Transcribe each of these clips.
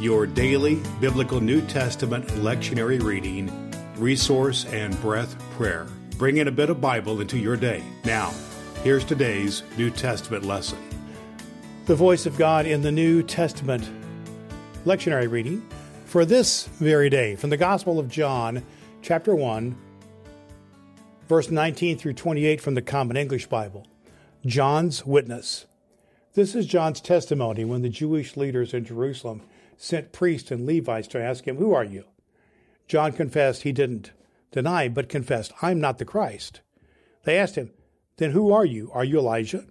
your daily biblical New Testament lectionary reading, resource, and breath prayer. Bring in a bit of Bible into your day. Now, here's today's New Testament lesson. The voice of God in the New Testament lectionary reading for this very day from the Gospel of John, chapter 1, verse 19 through 28 from the Common English Bible. John's witness. This is John's testimony when the Jewish leaders in Jerusalem sent priests and Levites to ask him, Who are you? John confessed he didn't deny, but confessed, I'm not the Christ. They asked him, Then who are you? Are you Elijah?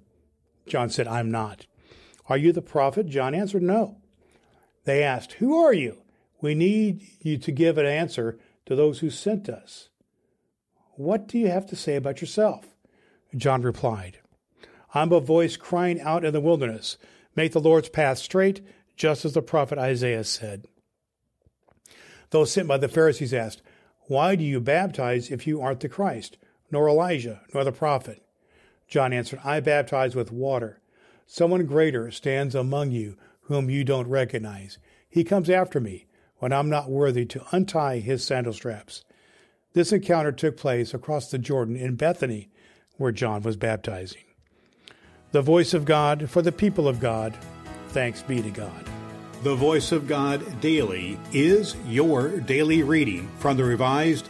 John said, I'm not. Are you the prophet? John answered, No. They asked, Who are you? We need you to give an answer to those who sent us. What do you have to say about yourself? John replied, I'm a voice crying out in the wilderness, Make the Lord's path straight, just as the prophet Isaiah said. Those sent by the Pharisees asked, Why do you baptize if you aren't the Christ, nor Elijah, nor the prophet? John answered, I baptize with water. Someone greater stands among you whom you don't recognize. He comes after me when I'm not worthy to untie his sandal straps. This encounter took place across the Jordan in Bethany, where John was baptizing. The voice of God for the people of God. Thanks be to God. The Voice of God Daily is your daily reading from the Revised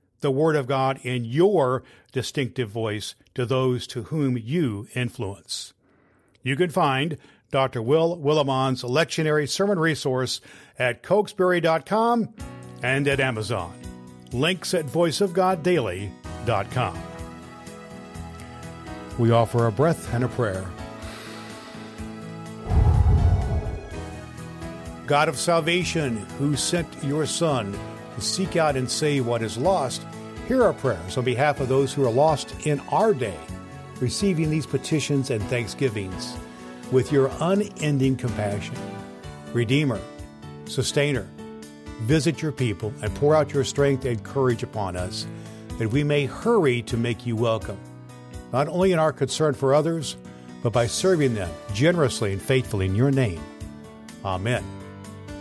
the Word of God in your distinctive voice to those to whom you influence. You can find Dr. Will Willimon's lectionary sermon resource at cokesbury.com and at Amazon. Links at voiceofgoddaily.com we offer a breath and a prayer. God of salvation, who sent your Son seek out and save what is lost, hear our prayers on behalf of those who are lost in our day, receiving these petitions and thanksgivings with your unending compassion. Redeemer, Sustainer, visit your people and pour out your strength and courage upon us, that we may hurry to make you welcome not only in our concern for others, but by serving them generously and faithfully in your name. Amen.